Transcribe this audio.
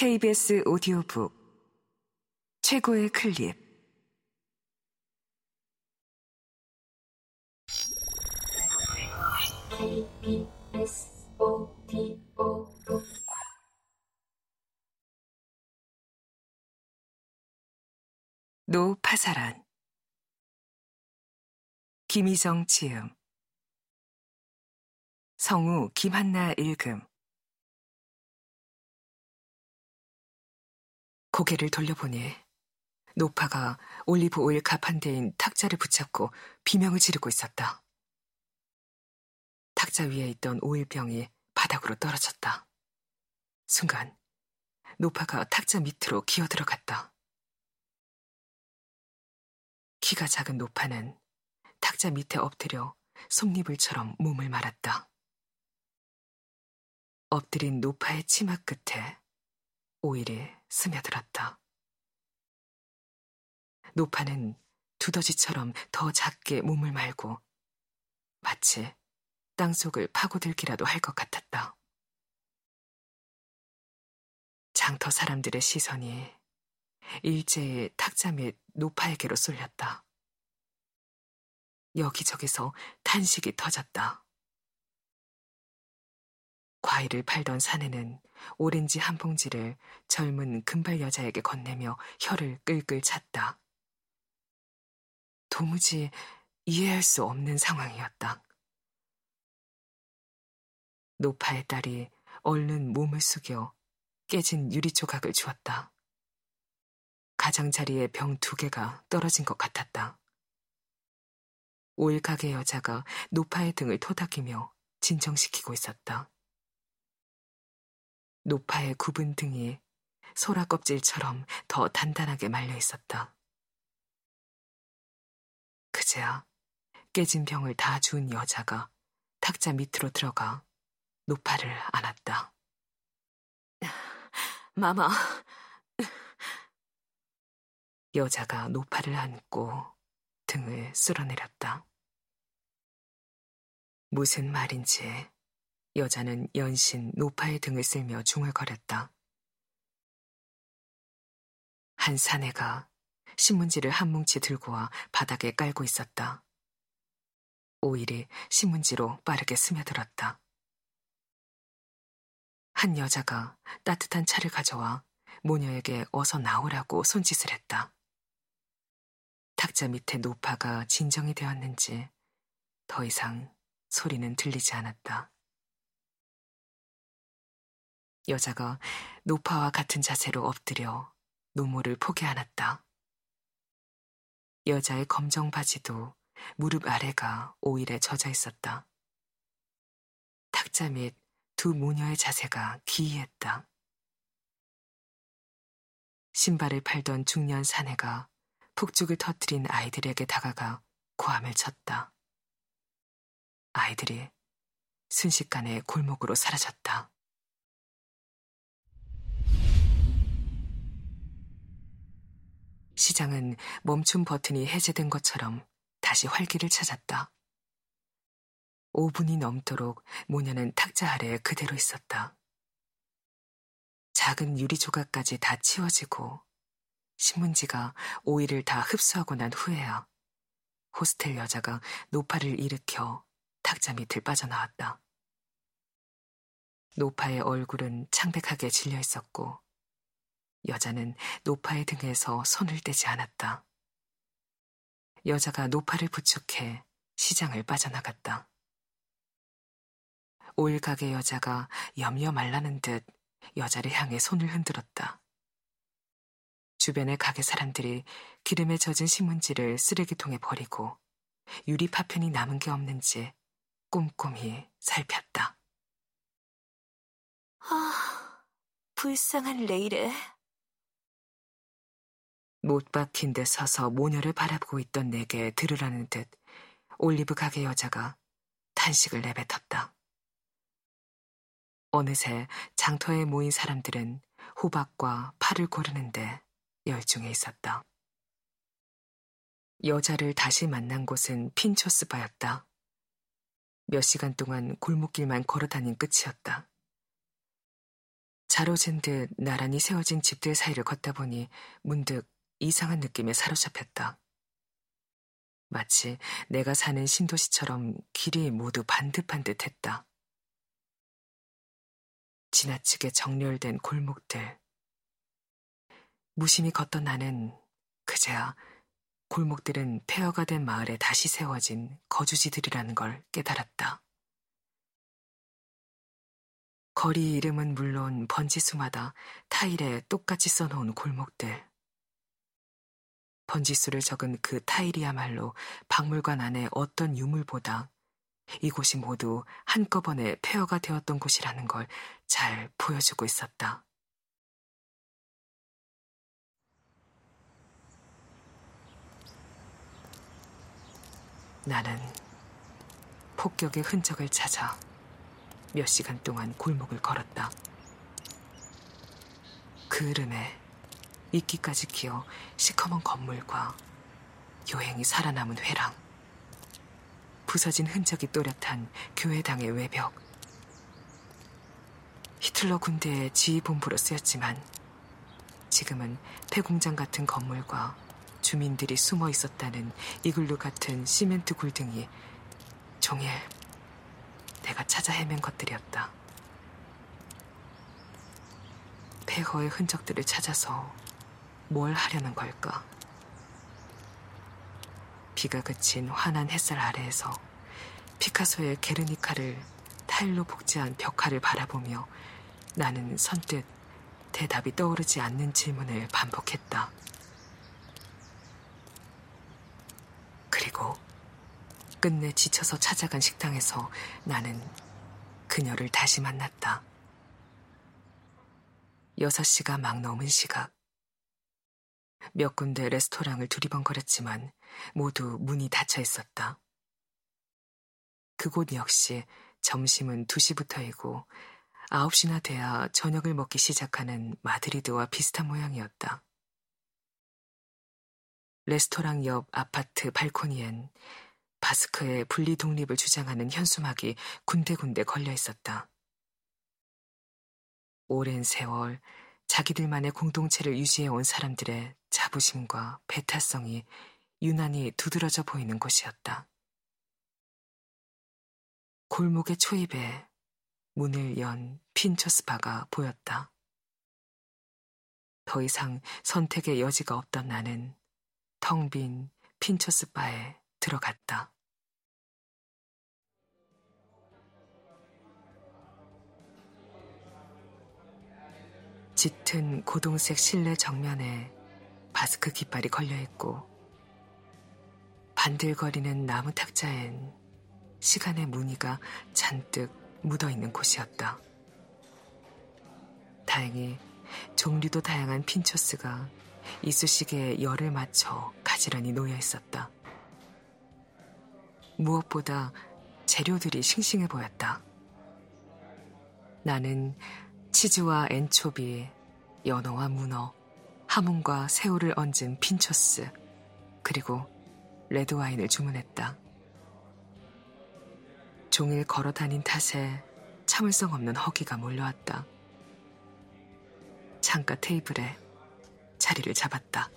KBS 오디오북. 최고의 클립. KBS 오디오북 노파사란. 김희정 지음. 성우 김한나 읽음 고개를 돌려보니 노파가 올리브 오일 가판대인 탁자를 붙잡고 비명을 지르고 있었다. 탁자 위에 있던 오일병이 바닥으로 떨어졌다. 순간 노파가 탁자 밑으로 기어 들어갔다. 키가 작은 노파는 탁자 밑에 엎드려 솜니불처럼 몸을 말았다. 엎드린 노파의 치마 끝에 오일이 스며들었다. 노파는 두더지처럼 더 작게 몸을 말고 마치 땅속을 파고들기라도 할 것 같았다. 장터 사람들의 시선이 일제히 탁자 및 노파에게로 쏠렸다. 여기저기서 탄식이 터졌다. 과일을 팔던 사내는 오렌지 한 봉지를 젊은 금발 여자에게 건네며 혀를 끌끌 찼다. 도무지 이해할 수 없는 상황이었다. 노파의 딸이 얼른 몸을 숙여 깨진 유리 조각을 주었다. 가장자리에 병 두 개가 떨어진 것 같았다. 오일가게 여자가 노파의 등을 토닥이며 진정시키고 있었다. 노파의 굽은 등이 소라 껍질처럼 더 단단하게 말려 있었다. 그제야 깨진 병을 다 준 여자가 탁자 밑으로 들어가 노파를 안았다. 마마. 여자가 노파를 안고 등을 쓸어내렸다. 무슨 말인지 여자는 연신 노파의 등을 쓸며 중얼거렸다. 한 사내가 신문지를 한 뭉치 들고 와 바닥에 깔고 있었다. 오일이 신문지로 빠르게 스며들었다. 한 여자가 따뜻한 차를 가져와 모녀에게 어서 나오라고 손짓을 했다. 탁자 밑에 노파가 진정이 되었는지 더 이상 소리는 들리지 않았다. 여자가 노파와 같은 자세로 엎드려 노모를 포개 안았다. 여자의 검정 바지도 무릎 아래가 오일에 젖어 있었다. 탁자 및 두 모녀의 자세가 기이했다. 신발을 팔던 중년 사내가 폭죽을 터뜨린 아이들에게 다가가 고함을 쳤다. 아이들이 순식간에 골목으로 사라졌다. 시장은 멈춤 버튼이 해제된 것처럼 다시 활기를 찾았다. 5분이 넘도록 모녀는 탁자 아래에 그대로 있었다. 작은 유리 조각까지 다 치워지고 신문지가 오일을 다 흡수하고 난 후에야 호스텔 여자가 노파를 일으켜 탁자 밑을 빠져나왔다. 노파의 얼굴은 창백하게 질려 있었고 여자는 노파의 등에서 손을 떼지 않았다. 여자가 노파를 부축해 시장을 빠져나갔다. 오일 가게 여자가 염려 말라는 듯 여자를 향해 손을 흔들었다. 주변의 가게 사람들이 기름에 젖은 신문지를 쓰레기통에 버리고 유리 파편이 남은 게 없는지 꼼꼼히 살폈다. 아, 불쌍한 레이레. 못 박힌 데 서서 모녀를 바라보고 있던 내게 들으라는 듯 올리브 가게 여자가 탄식을 내뱉었다. 어느새 장터에 모인 사람들은 호박과 팔을 고르는데 열중해 있었다. 여자를 다시 만난 곳은 핀초스바였다. 몇 시간 동안 골목길만 걸어 다닌 끝이었다. 자로진 듯 나란히 세워진 집들 사이를 걷다 보니 문득 이상한 느낌에 사로잡혔다. 마치 내가 사는 신도시처럼 길이 모두 반듯반듯 했다. 지나치게 정렬된 골목들. 무심히 걷던 나는 그제야 골목들은 폐허가 된 마을에 다시 세워진 거주지들이라는 걸 깨달았다. 거리 이름은 물론 번지수마다 타일에 똑같이 써놓은 골목들. 번지수를 적은 그 타일이야말로 박물관 안에 어떤 유물보다 이곳이 모두 한꺼번에 폐허가 되었던 곳이라는 걸 잘 보여주고 있었다. 나는 폭격의 흔적을 찾아 몇 시간 동안 골목을 걸었다. 그 흐름에 이끼까지 키어 시커먼 건물과 요행이 살아남은 회랑, 부서진 흔적이 또렷한 교회당의 외벽, 히틀러 군대의 지휘본부로 쓰였지만 지금은 폐공장 같은 건물과 주민들이 숨어 있었다는 이글루 같은 시멘트 굴등이 종일 내가 찾아 헤맨 것들이었다. 폐허의 흔적들을 찾아서 뭘 하려는 걸까? 비가 그친 환한 햇살 아래에서 피카소의 게르니카를 타일로 복제한 벽화를 바라보며 나는 선뜻 대답이 떠오르지 않는 질문을 반복했다. 그리고 끝내 지쳐서 찾아간 식당에서 나는 그녀를 다시 만났다. 여섯 시가 막 넘은 시각. 몇 군데 레스토랑을 두리번거렸지만 모두 문이 닫혀 있었다. 그곳 역시 점심은 2시부터이고 9시나 돼야 저녁을 먹기 시작하는 마드리드와 비슷한 모양이었다. 레스토랑 옆 아파트 발코니엔 바스크의 분리 독립을 주장하는 현수막이 군데군데 걸려 있었다. 오랜 세월 자기들만의 공동체를 유지해온 사람들의 자부심과 배타성이 유난히 두드러져 보이는 곳이었다. 골목의 초입에 문을 연 핀초스바가 보였다. 더 이상 선택의 여지가 없던 나는 텅 빈 핀초스바에 들어갔다. 짙은 고동색 실내 정면에 바스크 깃발이 걸려있고 반들거리는 나무 탁자엔 시간의 무늬가 잔뜩 묻어있는 곳이었다. 다행히 종류도 다양한 핀초스가 이쑤시개에 열을 맞춰 가지런히 놓여 있었다. 무엇보다 재료들이 싱싱해 보였다. 나는 치즈와 엔초비, 연어와 문어, 하몽과 새우를 얹은 핀초스, 그리고 레드와인을 주문했다. 종일 걸어 다닌 탓에 참을성 없는 허기가 몰려왔다. 창가 테이블에 자리를 잡았다.